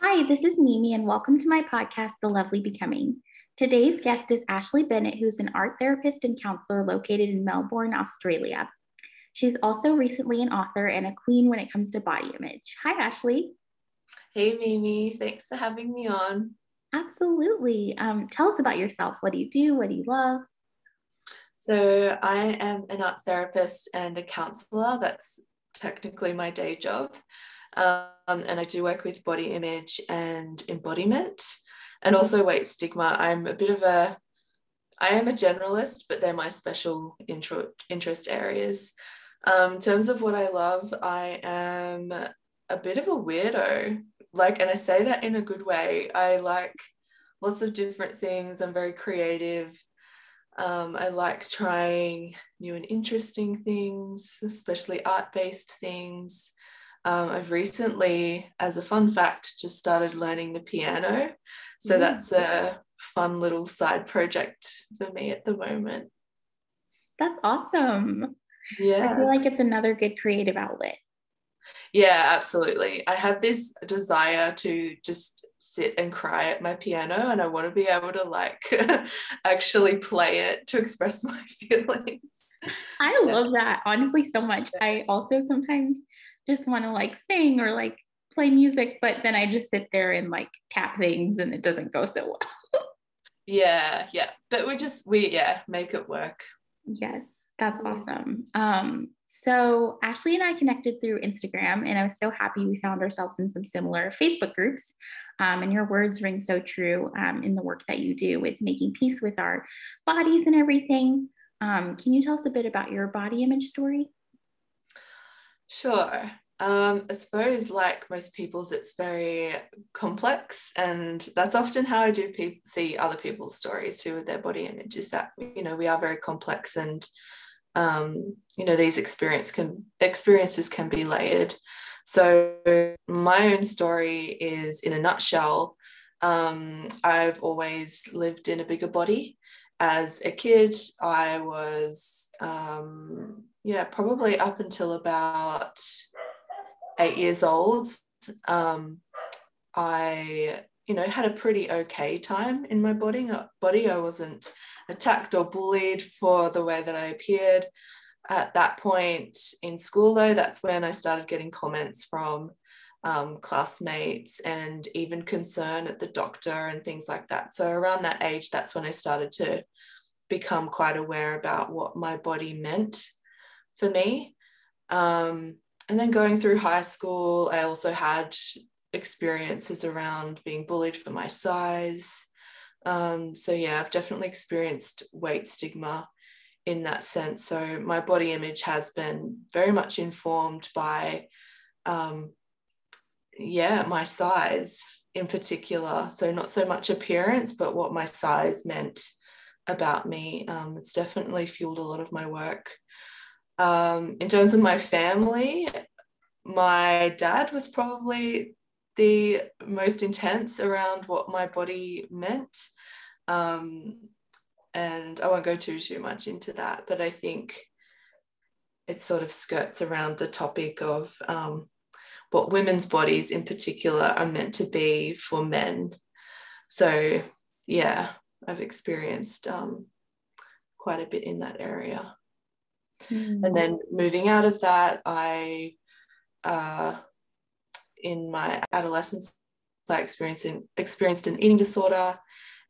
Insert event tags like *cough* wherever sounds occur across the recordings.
Hi, this is Mimi, and welcome to my podcast, The Lovely Becoming. Today's guest is Ashlee Bennett, who's an art therapist and counselor located in Melbourne, Australia. She's also recently an author and a queen when it comes to body image. Hi, Ashlee. Hey, Mimi. Thanks for having me on. Absolutely. Um, tell us about yourself. What do you do? What do you love? So, I am an art therapist and a counselor. That's technically my day job. Um, and I do work with body image and embodiment and also weight stigma. I'm a bit of a, I am a generalist, but they're my special intro, interest areas. Um, in terms of what I love, I am a bit of a weirdo. Like, and I say that in a good way. I like lots of different things. I'm very creative. Um, I like trying new and interesting things, especially art based things. Um, I've recently, as a fun fact, just started learning the piano. So mm. that's a fun little side project for me at the moment. That's awesome. Yeah. I feel like it's another good creative outlet. Yeah, absolutely. I have this desire to just sit and cry at my piano and I want to be able to like *laughs* actually play it to express *laughs* my feelings. I love that honestly so much. I also sometimes just want to like sing or like play music, but then I just sit there and like tap things and it doesn't go so well. yeah, yeah. But we just we yeah, make it work. Yes, that's awesome. Um so Ashlee and I connected through Instagram, and I was so happy we found ourselves in some similar Facebook groups. Um, and your words ring so true um, in the work that you do with making peace with our bodies and everything. Um, can you tell us a bit about your body image story? Sure. Um, I suppose, like most people's, it's very complex, and that's often how I do pe- see other people's stories too with their body image. Is that you know we are very complex, and um, you know these experience can experiences can be layered. So my own story is, in a nutshell, um, I've always lived in a bigger body. As a kid, I was um, yeah probably up until about eight years old, um, I, you know, had a pretty okay time in my body. Body, I wasn't attacked or bullied for the way that I appeared. At that point in school, though, that's when I started getting comments from um, classmates and even concern at the doctor and things like that. So around that age, that's when I started to become quite aware about what my body meant for me. Um, and then going through high school, I also had experiences around being bullied for my size. Um, so, yeah, I've definitely experienced weight stigma in that sense. So, my body image has been very much informed by, um, yeah, my size in particular. So, not so much appearance, but what my size meant about me. Um, it's definitely fueled a lot of my work. Um, in terms of my family, my dad was probably the most intense around what my body meant. Um, and I won't go too too much into that, but I think it sort of skirts around the topic of um, what women's bodies in particular are meant to be for men. So yeah, I've experienced um, quite a bit in that area. Mm. And then moving out of that, I, uh, in my adolescence, I experienced, in, experienced an eating disorder.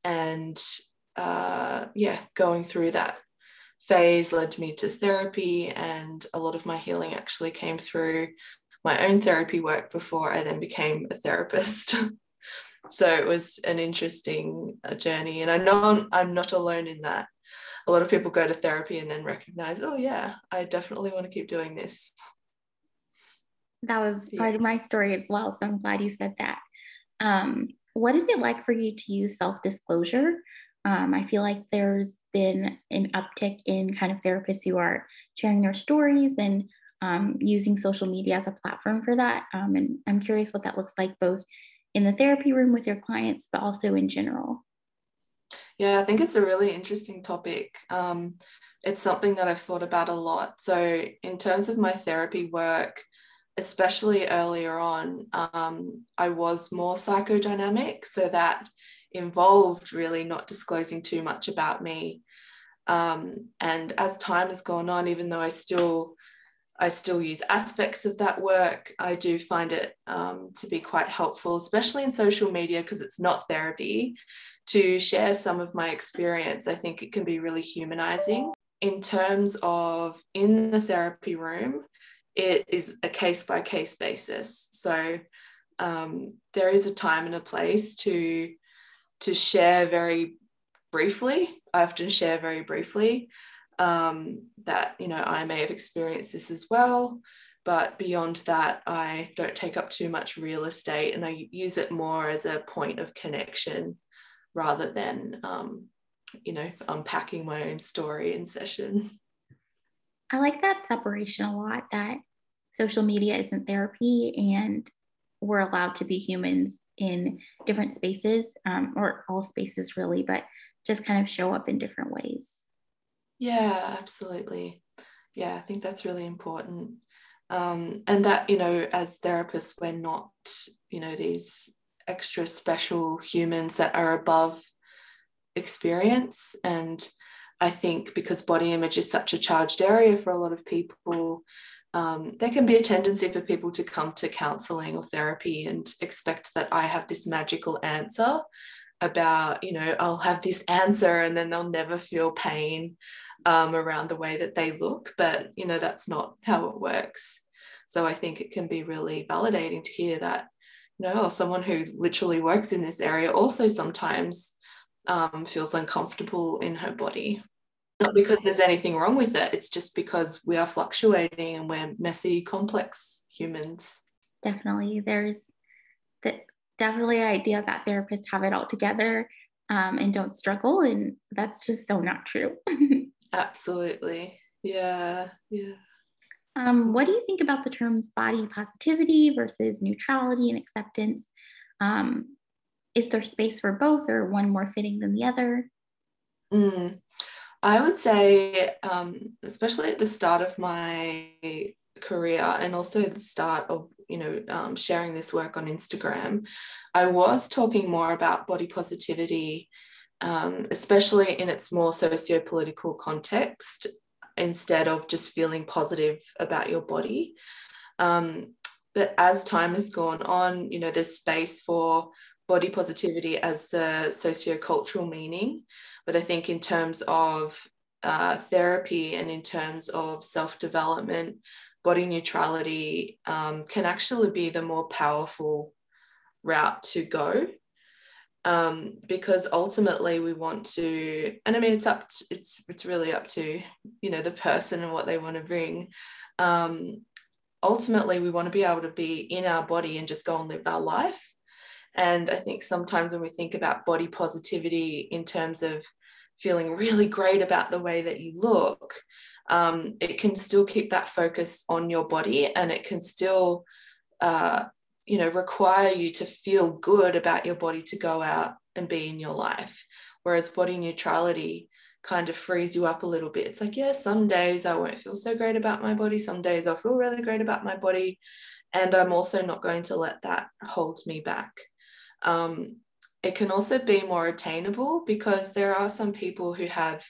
And uh, yeah, going through that phase led me to therapy. And a lot of my healing actually came through my own therapy work before I then became a therapist. *laughs* so it was an interesting uh, journey. And I know I'm not alone in that a lot of people go to therapy and then recognize, oh, yeah, I definitely want to keep doing this. That was part of my story as well. So I'm glad you said that. Um, what is it like for you to use self disclosure? Um, I feel like there's been an uptick in kind of therapists who are sharing their stories and um, using social media as a platform for that. Um, and I'm curious what that looks like both in the therapy room with your clients, but also in general. Yeah, I think it's a really interesting topic. Um, it's something that I've thought about a lot. So, in terms of my therapy work, especially earlier on, um, I was more psychodynamic. So that involved really not disclosing too much about me. Um, and as time has gone on, even though I still I still use aspects of that work. I do find it um, to be quite helpful, especially in social media, because it's not therapy, to share some of my experience. I think it can be really humanizing. In terms of in the therapy room, it is a case by case basis. So um, there is a time and a place to to share very briefly. I often share very briefly um, that you know I may have experienced this as well, but beyond that, I don't take up too much real estate, and I use it more as a point of connection rather than um, you know unpacking my own story in session. I like that separation a lot. That social media isn't therapy and we're allowed to be humans in different spaces um, or all spaces really but just kind of show up in different ways yeah absolutely. Yeah i think that's really important. Um, and that you know as therapists we're not you know these extra special humans that are above experience. And i think because body image is such a charged area for a lot of people um, there can be a tendency for people to come to counseling or therapy and expect that I have this magical answer about, you know, I'll have this answer and then they'll never feel pain um, around the way that they look. But, you know, that's not how it works. So I think it can be really validating to hear that, you know, someone who literally works in this area also sometimes um, feels uncomfortable in her body not because there's anything wrong with it it's just because we are fluctuating and we're messy complex humans definitely there's the definitely idea that therapists have it all together um, and don't struggle and that's just so not true *laughs* absolutely. Yeah yeah. Um, what do you think about the terms body positivity versus neutrality and acceptance? Um, is there space for both or one more fitting than the other? Mm. I would say, um, especially at the start of my career and also the start of you know um, sharing this work on Instagram, I was talking more about body positivity, um, especially in its more socio-political context, instead of just feeling positive about your body. Um, but as time has gone on, you know, there's space for body positivity as the socio-cultural meaning but I think in terms of uh, therapy and in terms of self development, body neutrality um, can actually be the more powerful route to go. Um, because ultimately we want to, and I mean it's up, to, it's it's really up to you know the person and what they want to bring. Um, ultimately, we want to be able to be in our body and just go and live our life. And I think sometimes when we think about body positivity in terms of feeling really great about the way that you look, um, it can still keep that focus on your body and it can still, uh, you know, require you to feel good about your body to go out and be in your life. Whereas body neutrality kind of frees you up a little bit. It's like, yeah, some days I won't feel so great about my body. Some days I'll feel really great about my body. And I'm also not going to let that hold me back. Um, it can also be more attainable because there are some people who have,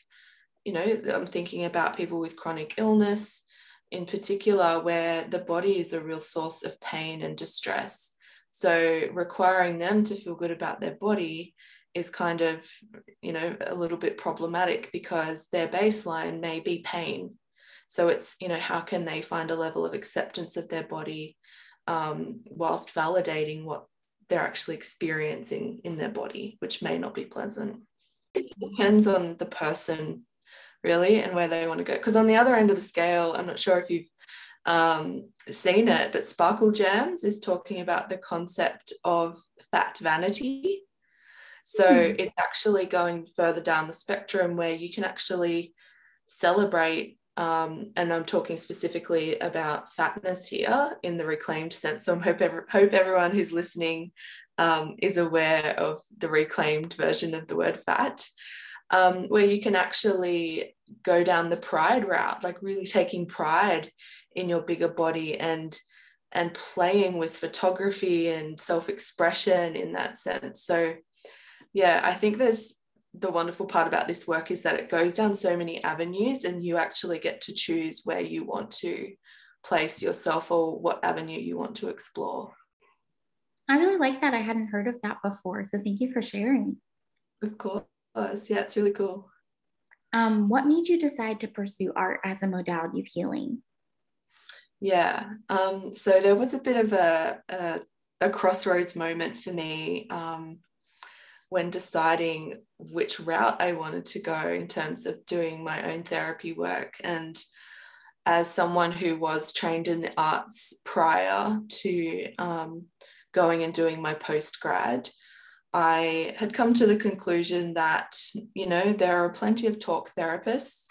you know, I'm thinking about people with chronic illness in particular, where the body is a real source of pain and distress. So requiring them to feel good about their body is kind of, you know, a little bit problematic because their baseline may be pain. So it's, you know, how can they find a level of acceptance of their body um, whilst validating what they're actually experiencing in their body, which may not be pleasant. It depends on the person, really, and where they want to go. Because on the other end of the scale, I'm not sure if you've um, seen it, but Sparkle Jams is talking about the concept of fat vanity. So mm. it's actually going further down the spectrum where you can actually celebrate um, and I'm talking specifically about fatness here in the reclaimed sense. So I hope, every, hope everyone who's listening um, is aware of the reclaimed version of the word fat, um, where you can actually go down the pride route, like really taking pride in your bigger body and and playing with photography and self-expression in that sense. So yeah i think there's the wonderful part about this work is that it goes down so many avenues and you actually get to choose where you want to place yourself or what avenue you want to explore. I really like that. I hadn't heard of that before. So thank you for sharing. Of course yeah it's really cool um, what made you decide to pursue art as a modality of healing yeah. Um, so there was a bit of a, a, a crossroads moment for me um, when deciding which route I wanted to go in terms of doing my own therapy work. And as someone who was trained in the arts prior to um, going and doing my post grad, I had come to the conclusion that, you know, there are plenty of talk therapists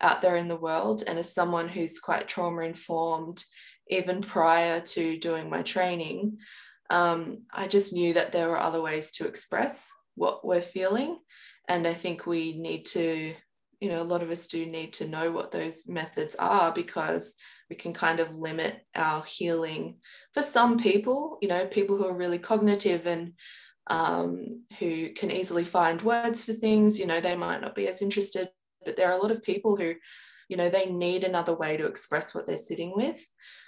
out there in the world. And as someone who's quite trauma informed, even prior to doing my training, um, I just knew that there were other ways to express what we're feeling. And I think we need to, you know, a lot of us do need to know what those methods are because we can kind of limit our healing for some people, you know, people who are really cognitive and um, who can easily find words for things, you know, they might not be as interested but there are a lot of people who you know they need another way to express what they're sitting with.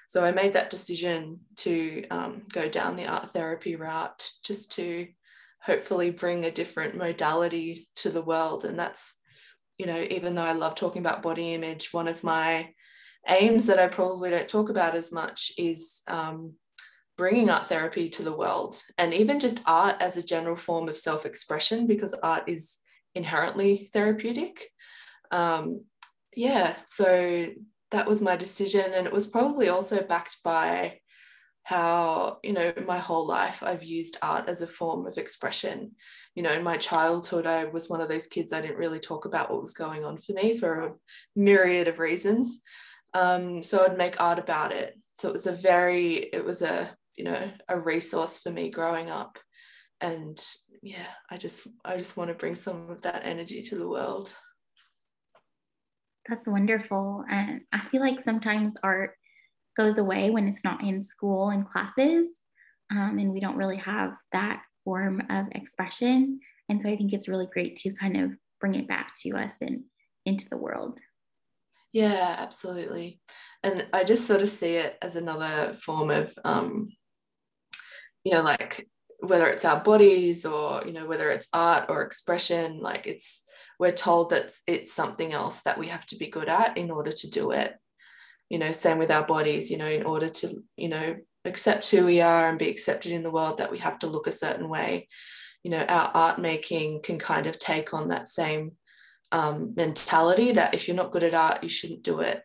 So i made that decision to um, go down the art therapy route just to hopefully bring a different modality to the world. And that's you know even though i love talking about body image one of my aims that i probably don't talk about as much is um, bringing art therapy to the world and even just art as a general form of self-expression because art is inherently therapeutic um, yeah, so that was my decision. And it was probably also backed by how, you know, my whole life I've used art as a form of expression. You know, in my childhood, I was one of those kids I didn't really talk about what was going on for me for a myriad of reasons. Um, so I'd make art about it. So it was a very, it was a, you know, a resource for me growing up. And yeah, I just, I just want to bring some of that energy to the world. That's wonderful. And I feel like sometimes art goes away when it's not in school and classes, um, and we don't really have that form of expression. And so I think it's really great to kind of bring it back to us and into the world. Yeah, absolutely. And I just sort of see it as another form of, um, you know, like whether it's our bodies or, you know, whether it's art or expression, like it's, we're told that it's something else that we have to be good at in order to do it. You know same with our bodies you know in order to you know accept who we are and be accepted in the world that we have to look a certain way. You know our art making can kind of take on that same um, mentality that if you're not good at art you shouldn't do it.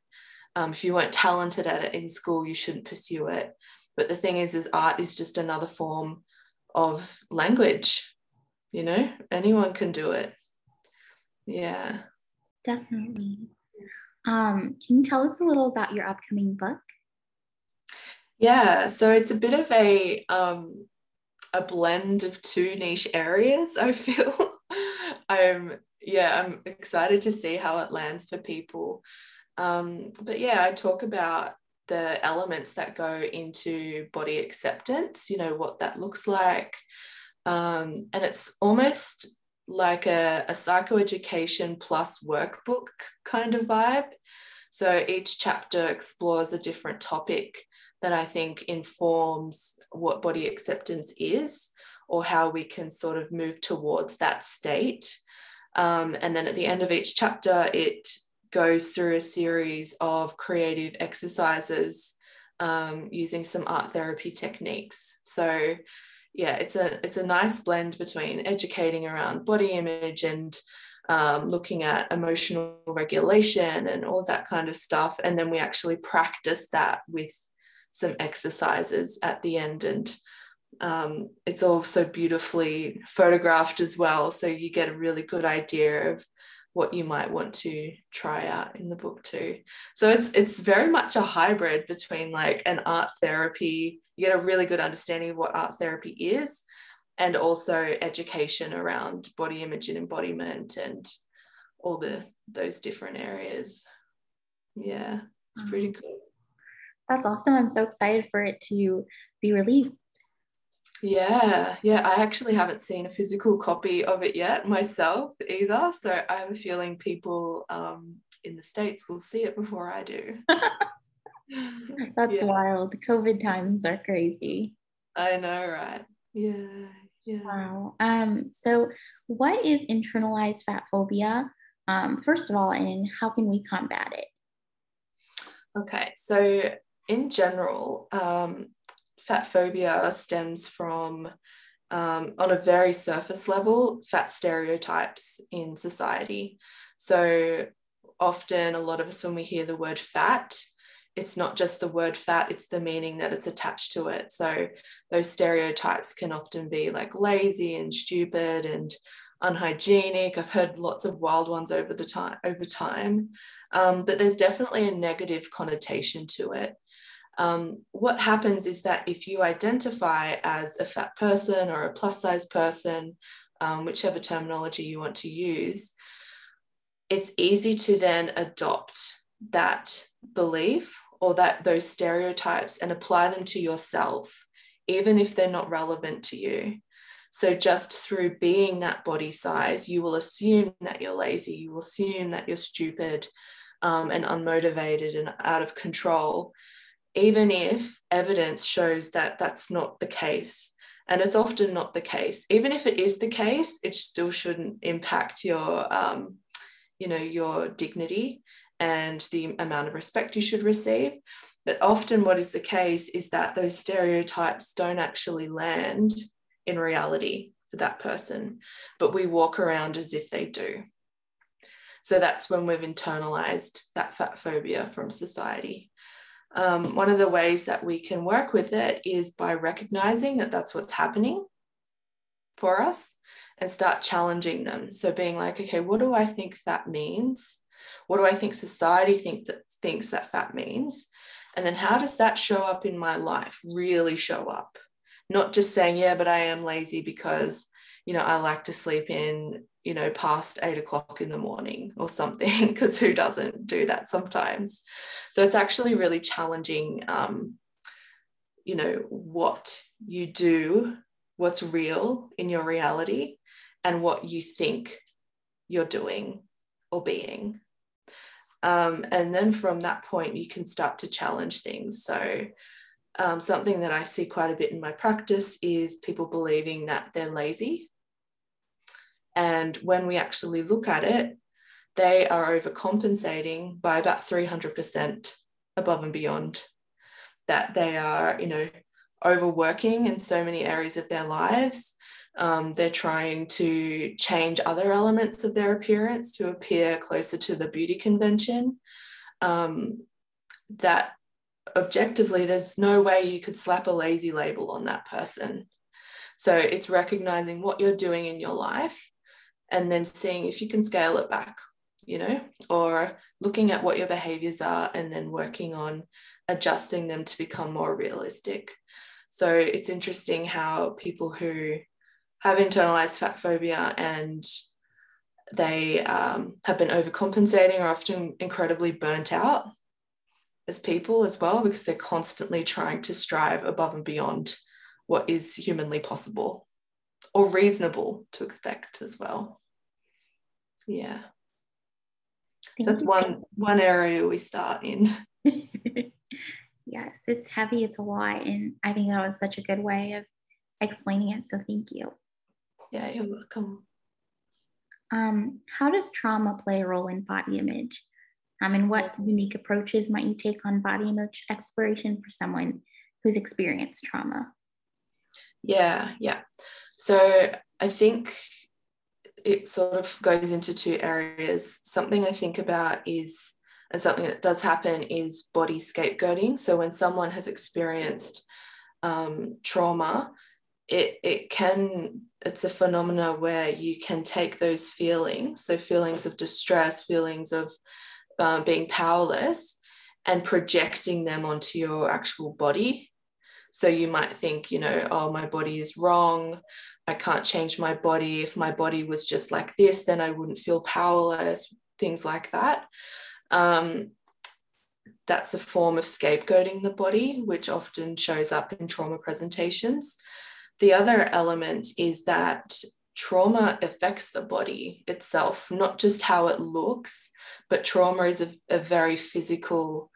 Um, if you weren't talented at it in school you shouldn't pursue it but the thing is is art is just another form of language you know anyone can do it yeah. Definitely. Um, can you tell us a little about your upcoming book? Yeah, so it's a bit of a um, a blend of two niche areas. I *laughs* feel I'm yeah I'm excited to see how it lands for people. Um, but yeah, I talk about the elements that go into body acceptance. You know what that looks like, um, and it's almost like a, a psychoeducation plus workbook kind of vibe. So each chapter explores a different topic that I think informs what body acceptance is or how we can sort of move towards that state. Um, and then at the end of each chapter, it goes through a series of creative exercises um, using some art therapy techniques. So yeah, it's a it's a nice blend between educating around body image and um, looking at emotional regulation and all that kind of stuff, and then we actually practice that with some exercises at the end. And um, it's also beautifully photographed as well. So you get a really good idea of what you might want to try out in the book too. So it's it's very much a hybrid between like an art therapy, you get a really good understanding of what art therapy is, and also education around body image and embodiment and all the those different areas. Yeah, it's pretty mm. cool. That's awesome. I'm so excited for it to be released. Yeah, yeah. I actually haven't seen a physical copy of it yet myself either. So I have a feeling people um, in the States will see it before I do. *laughs* That's yeah. wild. COVID times are crazy. I know, right? Yeah, yeah. Wow. Um, so what is internalized fat phobia? Um, first of all, and how can we combat it? Okay, so in general, um, fat phobia stems from, um, on a very surface level, fat stereotypes in society. So often, a lot of us, when we hear the word fat, it's not just the word fat, it's the meaning that it's attached to it. So those stereotypes can often be like lazy and stupid and unhygienic. I've heard lots of wild ones over the time over time, um, but there's definitely a negative connotation to it. Um, what happens is that if you identify as a fat person or a plus size person, um, whichever terminology you want to use, it's easy to then adopt that belief or that those stereotypes and apply them to yourself, even if they're not relevant to you. So, just through being that body size, you will assume that you're lazy, you will assume that you're stupid um, and unmotivated and out of control, even if evidence shows that that's not the case. And it's often not the case. Even if it is the case, it still shouldn't impact your, um, you know, your dignity and the amount of respect you should receive. But often, what is the case is that those stereotypes don't actually land in reality for that person, but we walk around as if they do. So that's when we've internalized that fat phobia from society. Um, one of the ways that we can work with it is by recognizing that that's what's happening for us and start challenging them. So being like, okay, what do I think fat means? What do I think society think that thinks that fat means? And then how does that show up in my life? Really show up not just saying, yeah, but I am lazy because, you know, I like to sleep in, you know, past eight o'clock in the morning or something, *laughs* because who doesn't do that sometimes? So it's actually really challenging, um, you know, what you do, what's real in your reality, and what you think you're doing or being. Um, and then from that point, you can start to challenge things. So, um, something that I see quite a bit in my practice is people believing that they're lazy. And when we actually look at it, they are overcompensating by about 300% above and beyond. That they are, you know, overworking in so many areas of their lives. Um, they're trying to change other elements of their appearance to appear closer to the beauty convention. Um, that objectively, there's no way you could slap a lazy label on that person. So it's recognizing what you're doing in your life and then seeing if you can scale it back, you know, or looking at what your behaviors are and then working on adjusting them to become more realistic. So it's interesting how people who have internalized fat phobia and they um, have been overcompensating are often incredibly burnt out as people as well because they're constantly trying to strive above and beyond what is humanly possible or reasonable to expect as well. Yeah. So that's one one area we start in. *laughs* Yes it's heavy it's a lot and i think that was such a good way of explaining it so thank you. Yeah you're welcome. Um, how does trauma play a role in body image? Um, and what unique approaches might you take on body image exploration for someone who's experienced trauma? Yeah, yeah. So I think it sort of goes into two areas. Something I think about is, and something that does happen is body scapegoating. So when someone has experienced um, trauma, it, it can, it's a phenomena where you can take those feelings, so feelings of distress, feelings of uh, being powerless and projecting them onto your actual body. So you might think, you know, oh, my body is wrong. I can't change my body. If my body was just like this, then I wouldn't feel powerless, things like that. Um, that's a form of scapegoating the body, which often shows up in trauma presentations. The other element is that trauma affects the body itself, not just how it looks, but trauma is a, a very physical,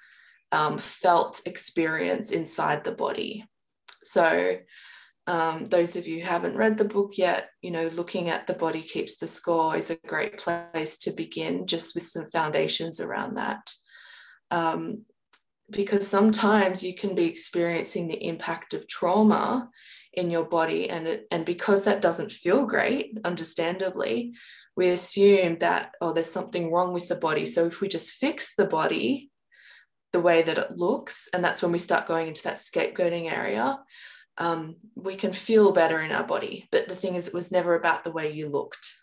um, felt experience inside the body. So, um, those of you who haven't read the book yet, you know, looking at the body keeps the score is a great place to begin, just with some foundations around that. Um, because sometimes you can be experiencing the impact of trauma in your body and it, and because that doesn't feel great understandably we assume that oh there's something wrong with the body so if we just fix the body the way that it looks and that's when we start going into that scapegoating area um, we can feel better in our body. But the thing is it was never about the way you looked.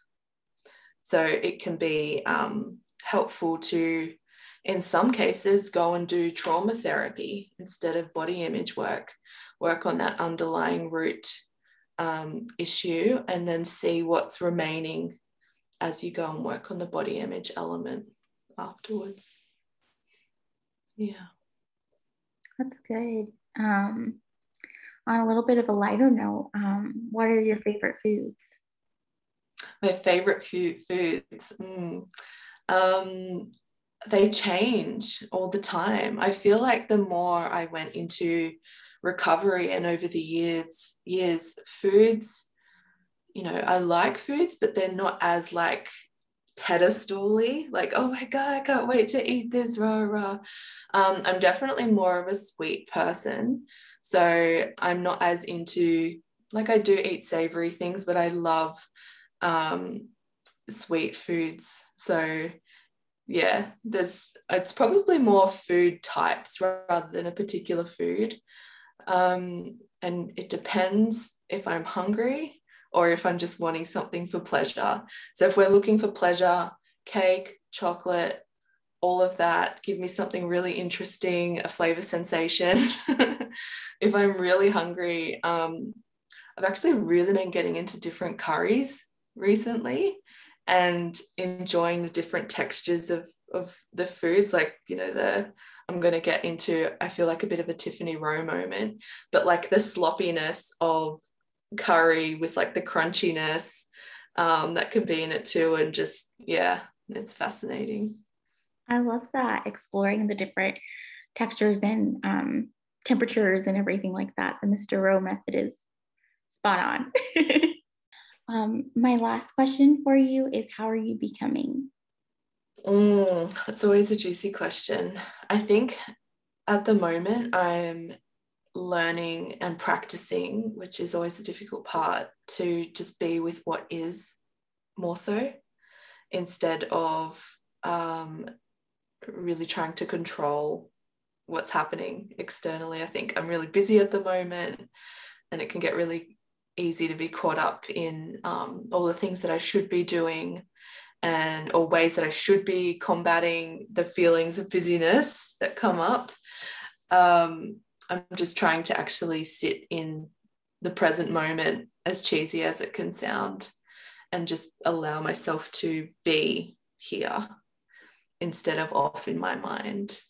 So it can be um, helpful to in some cases go and do trauma therapy instead of body image work. Work on that underlying root um, issue and then see what's remaining as you go and work on the body image element afterwards. Yeah. That's good. Um, on a little bit of a lighter note, um, what are your favorite foods? My favorite food, foods. Mm. Um, they change all the time. I feel like the more I went into recovery and over the years years foods you know i like foods but they're not as like pedestally like oh my god i can't wait to eat this rah rah. Um, i'm definitely more of a sweet person so i'm not as into like i do eat savory things but i love um, sweet foods so yeah there's it's probably more food types rather than a particular food. Um, and it depends if I'm hungry or if I'm just wanting something for pleasure. So if we're looking for pleasure, cake, chocolate, all of that, give me something really interesting, a flavor sensation. *laughs* if I'm really hungry, um, I've actually really been getting into different curries recently and enjoying the different textures of of the foods like you know the I'm going to get into, I feel like a bit of a Tiffany Rowe moment, but like the sloppiness of curry with like the crunchiness um, that can be in it too. And just, yeah, it's fascinating. I love that, exploring the different textures and um, temperatures and everything like that. The Mr. Rowe method is spot on. *laughs* um, my last question for you is How are you becoming? Mm, that's always a juicy question. I think at the moment I'm learning and practicing, which is always the difficult part, to just be with what is more so instead of um, really trying to control what's happening externally. I think I'm really busy at the moment and it can get really easy to be caught up in um, all the things that I should be doing and or ways that I should be combating the feelings of busyness that come up. Um, I'm just trying to actually sit in the present moment, as cheesy as it can sound, and just allow myself to be here instead of off in my mind.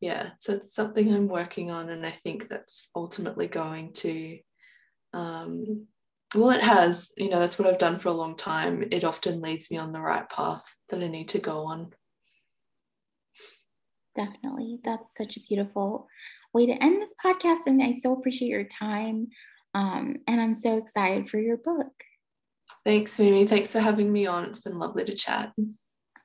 Yeah, so it's something I'm working on, and I think that's ultimately going to um, well it has you know that's what i've done for a long time. It often leads me on the right path that i need to go on. Definitely. That's such a beautiful way to end this podcast and i so appreciate your time um, and i'm so excited for your book. Thanks mimi. Thanks for having me on. It's been lovely to chat